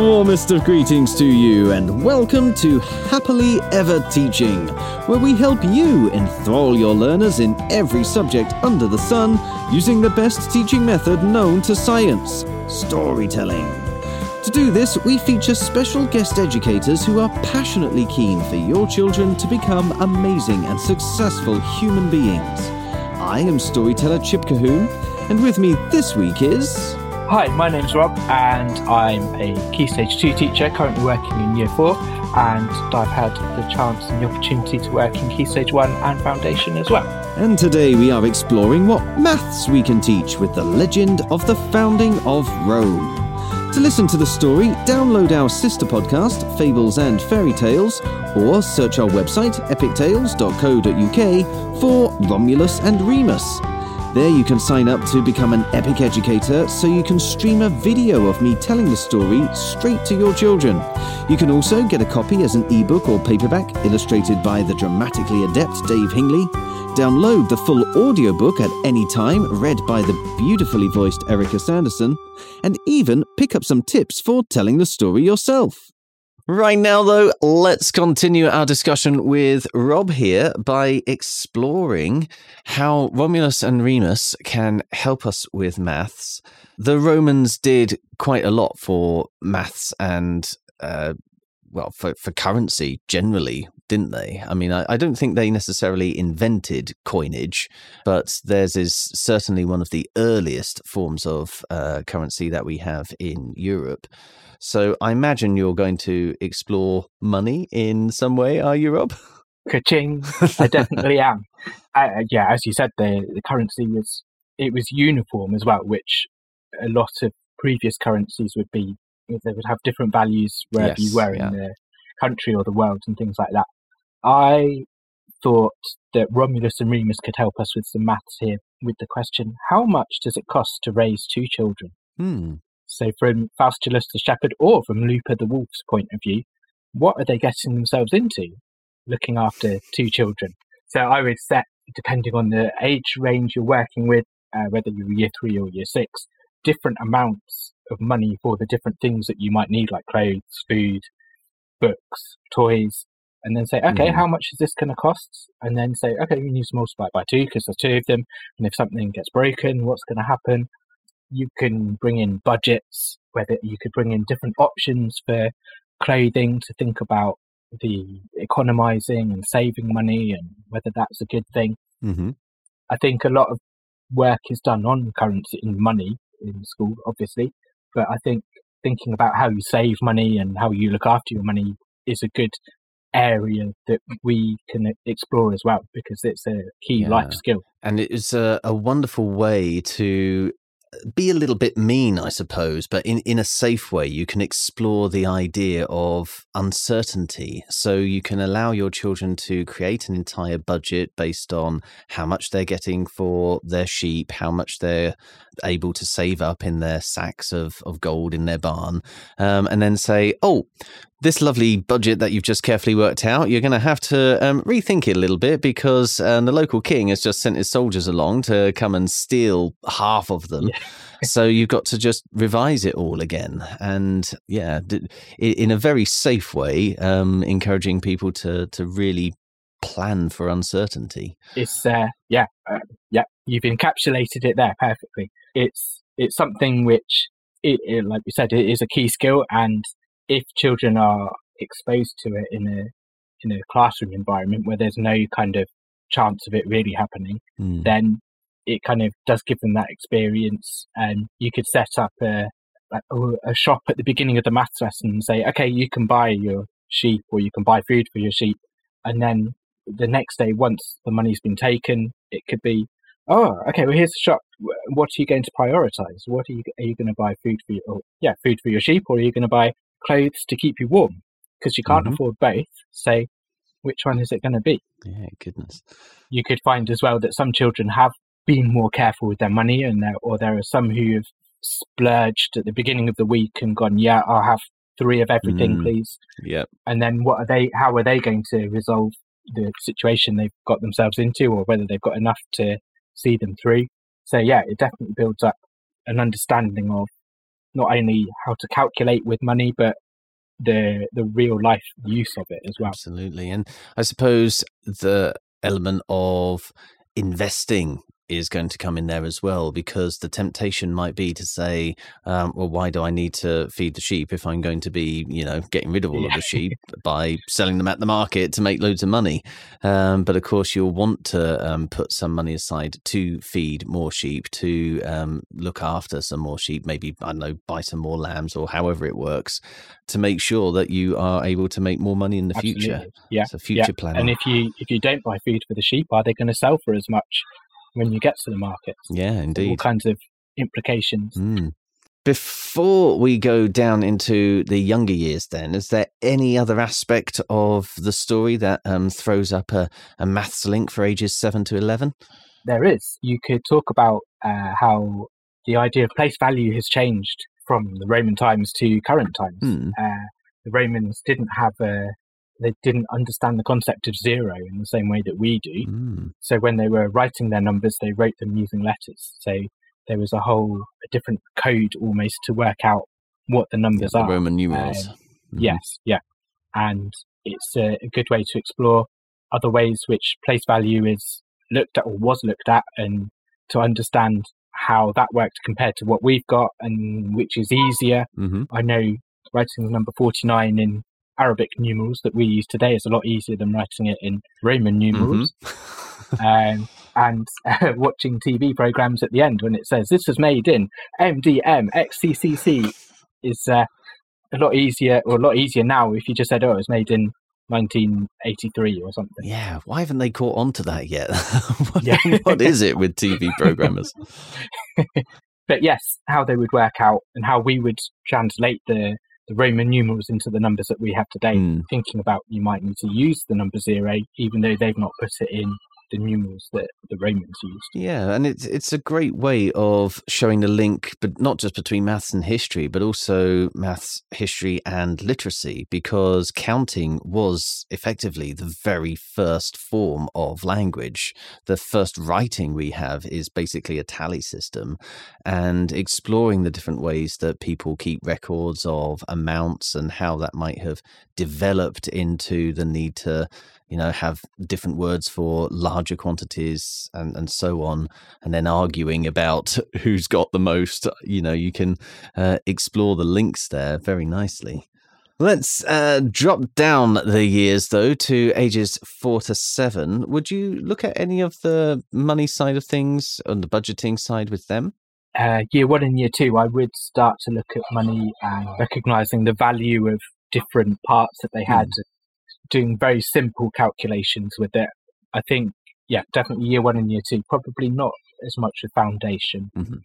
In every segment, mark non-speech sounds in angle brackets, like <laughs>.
warmest of greetings to you, and welcome to Happily Ever Teaching, where we help you enthrall your learners in every subject under the sun using the best teaching method known to science storytelling. To do this, we feature special guest educators who are passionately keen for your children to become amazing and successful human beings. I am storyteller Chip Colquhoun, and with me this week is. Hi, my name's Rob, and I'm a Key Stage 2 teacher currently working in Year 4. And I've had the chance and the opportunity to work in Key Stage 1 and Foundation as well. And today we are exploring what maths we can teach with the legend of the founding of Rome. To listen to the story, download our sister podcast, Fables and Fairy Tales, or search our website, epictales.co.uk, for Romulus and Remus. There you can sign up to become an epic educator so you can stream a video of me telling the story straight to your children. You can also get a copy as an ebook or paperback illustrated by the dramatically adept Dave Hingley. Download the full audiobook at any time, read by the beautifully voiced Erica Sanderson, and even pick up some tips for telling the story yourself. Right now, though, let's continue our discussion with Rob here by exploring how Romulus and Remus can help us with maths. The Romans did quite a lot for maths and, uh, well, for, for currency generally, didn't they? I mean, I, I, don't think they necessarily invented coinage, but theirs is certainly one of the earliest forms of uh, currency that we have in Europe. So I imagine you're going to explore money in some way, are you, Rob? Ka-ching! I definitely am. <laughs> Uh, yeah, as you said, the, the currency was it was uniform as well, which a lot of previous currencies would be. They would have different values wherever yes, you were yeah. in the country or the world and things like that. I thought that Romulus and Remus could help us with some maths here with the question: How much does it cost to raise two children? Hmm. So, from Faustulus the shepherd or from Lupa the wolf's point of view, what are they getting themselves into looking after two children? So, I would set, depending on the age range you're working with, uh, whether you're year three or year six, different amounts of money for the different things that you might need, like clothes, food, books, toys, and then say, okay, mm. how much is this going to cost? And then say, okay, you need to multiply it by two because there's two of them. And if something gets broken, what's going to happen? you can bring in budgets, whether you could bring in different options for clothing to think about the economizing and saving money and whether that's a good thing. Mm-hmm. I think a lot of work is done on currency and money in school, obviously, but I think thinking about how you save money and how you look after your money is a good area that we can explore as well because it's a key yeah. life skill. And it is a, a wonderful way to be a little bit mean, I suppose, but in, in a safe way, you can explore the idea of uncertainty. So you can allow your children to create an entire budget based on how much they're getting for their sheep, how much they're able to save up in their sacks of, of gold in their barn, um, and then say, oh, this lovely budget that you've just carefully worked out, you're going to have to um, rethink it a little bit because um, the local king has just sent his soldiers along to come and steal half of them. Yeah. <laughs> so you've got to just revise it all again. And yeah, in a very safe way, um, encouraging people to, to really plan for uncertainty. It's, uh, yeah, uh, yeah, you've encapsulated it there perfectly. It's, it's something which, it, it, like we said, it is a key skill and if children are exposed to it in a in a classroom environment where there's no kind of chance of it really happening, mm. then it kind of does give them that experience. And you could set up a a shop at the beginning of the maths lesson and say, okay, you can buy your sheep or you can buy food for your sheep, and then the next day, once the money's been taken, it could be, oh, okay, well here's the shop. What are you going to prioritize? What are you are you going to buy food for your, or, yeah, food for your sheep, or are you going to buy clothes to keep you warm because you can't mm-hmm. afford both. Say, which one is it going to be? Yeah, goodness. You could find as well that some children have been more careful with their money, and there, or there are some who have splurged at the beginning of the week and gone, "Yeah, I'll have three of everything, mm. please." Yep. And then what are they? How are they going to resolve the situation they've got themselves into, or whether they've got enough to see them through? So yeah, it definitely builds up an understanding of not only how to calculate with money, but the the real life use of it as well. Absolutely. And I suppose the element of investing is going to come in there as well because the temptation might be to say, um, well, why do I need to feed the sheep if I'm going to be, you know, getting rid of all yeah. of the sheep <laughs> by selling them at the market to make loads of money? Um, but of course, you'll want to um, put some money aside to feed more sheep, to um, look after some more sheep, maybe, I don't know, buy some more lambs or however it works to make sure that you are able to make more money in the Absolutely. future. Yeah. It's a future yeah. plan. And if you if you don't buy food for the sheep, are they going to sell for as much when you get to the market. Yeah, indeed. All kinds of implications. Mm. Before we go down into the younger years, then, is there any other aspect of the story that um, throws up a, a maths link for ages 7 to 11? There is. You could talk about uh, how the idea of place value has changed from the Roman times to current times. Mm. Uh, the Romans didn't have a they didn't understand the concept of zero in the same way that we do. Mm. So when they were writing their numbers, they wrote them using letters. So there was a whole a different code almost to work out what the numbers yeah, the are. Roman numerals. Mm. Yes, yeah, and it's a, a, good way to explore other ways which place value is looked at or was looked at, and to understand how that worked compared to what we've got, and which is easier. Mm-hmm. I know writing the number forty nine in Arabic numerals that we use today is a lot easier than writing it in Roman numerals. Mm-hmm. <laughs> um, and uh, watching TV programs at the end when it says this was made in MDM XCCC is uh, a lot easier, or a lot easier now if you just said, "Oh, it was made in 1983 or something." Yeah, why haven't they caught on to that yet? <laughs> what, yeah. <laughs> what is it with TV programmers? but yes, how they would work out and how we would translate the the Roman numerals into the numbers that we have today, mm. thinking about you might need to use the number zero, even though they've not put it in the numerals that the Romans used. Yeah, and it's it's a great way of showing the link, but not just between maths and history, but also maths, history, and literacy, because counting was effectively the very first form of language. The first writing we have is basically a tally system, and exploring the different ways that people keep records of amounts and how that might have developed into the need to you know, have different words for larger quantities and, and so on, and then arguing about <laughs> who's got the most. You know, you can uh, explore the links there very nicely. Let's uh, drop down the years though to ages four to seven. Would you look at any of the money side of things on the budgeting side with them? Uh, year one and year two, I would start to look at money and recognizing the value of different parts that they had. Mm doing very simple calculations with it. I think, yeah, definitely year one and year two, probably not as much a foundation. Mm-hmm.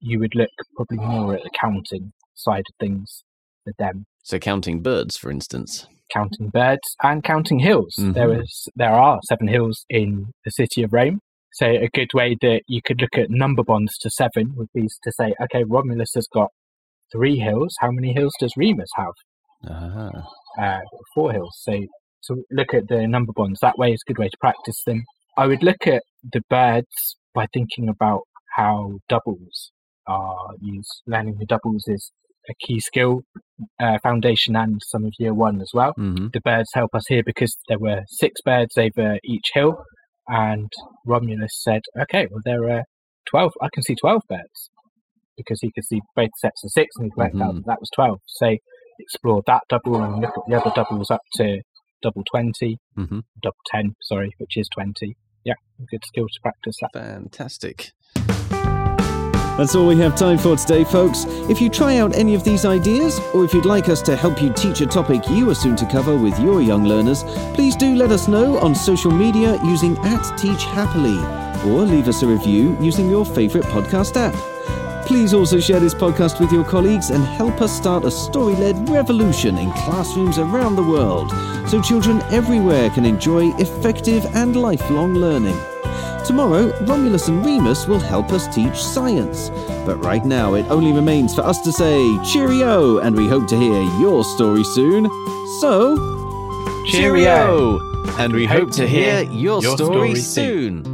You would look probably more at the counting side of things with them. So counting birds, for instance. Counting birds and counting hills. Mm-hmm. There is there are seven hills in the city of Rome. So a good way that you could look at number bonds to seven would be to say, okay, Romulus has got three hills. How many hills does Remus have? Uh-huh. Uh, four hills. So to look at the number bonds. That way is a good way to practice them. I would look at the birds by thinking about how doubles are used. Learning the doubles is a key skill uh, foundation and some of year one as well. Mm-hmm. The birds help us here because there were six birds over each hill, and Romulus said, "Okay, well there are twelve. I can see twelve birds." Because he could see both sets of six, and he worked mm-hmm. out that, that was twelve. So explore that double and look at the other doubles up to double 20, mm-hmm. double 10, sorry, which is 20. Yeah, good skill to practice that. Fantastic. That's all we have time for today, folks. If you try out any of these ideas, or if you'd like us to help you teach a topic you are soon to cover with your young learners, please do let us know on social media using at Teach Happily, or leave us a review using your favourite podcast app. Please also share this podcast with your colleagues and help us start a story led revolution in classrooms around the world so children everywhere can enjoy effective and lifelong learning. Tomorrow, Romulus and Remus will help us teach science. But right now, it only remains for us to say cheerio, and we hope to hear your story soon. So, cheerio! And we hope to hear your, your story, story soon.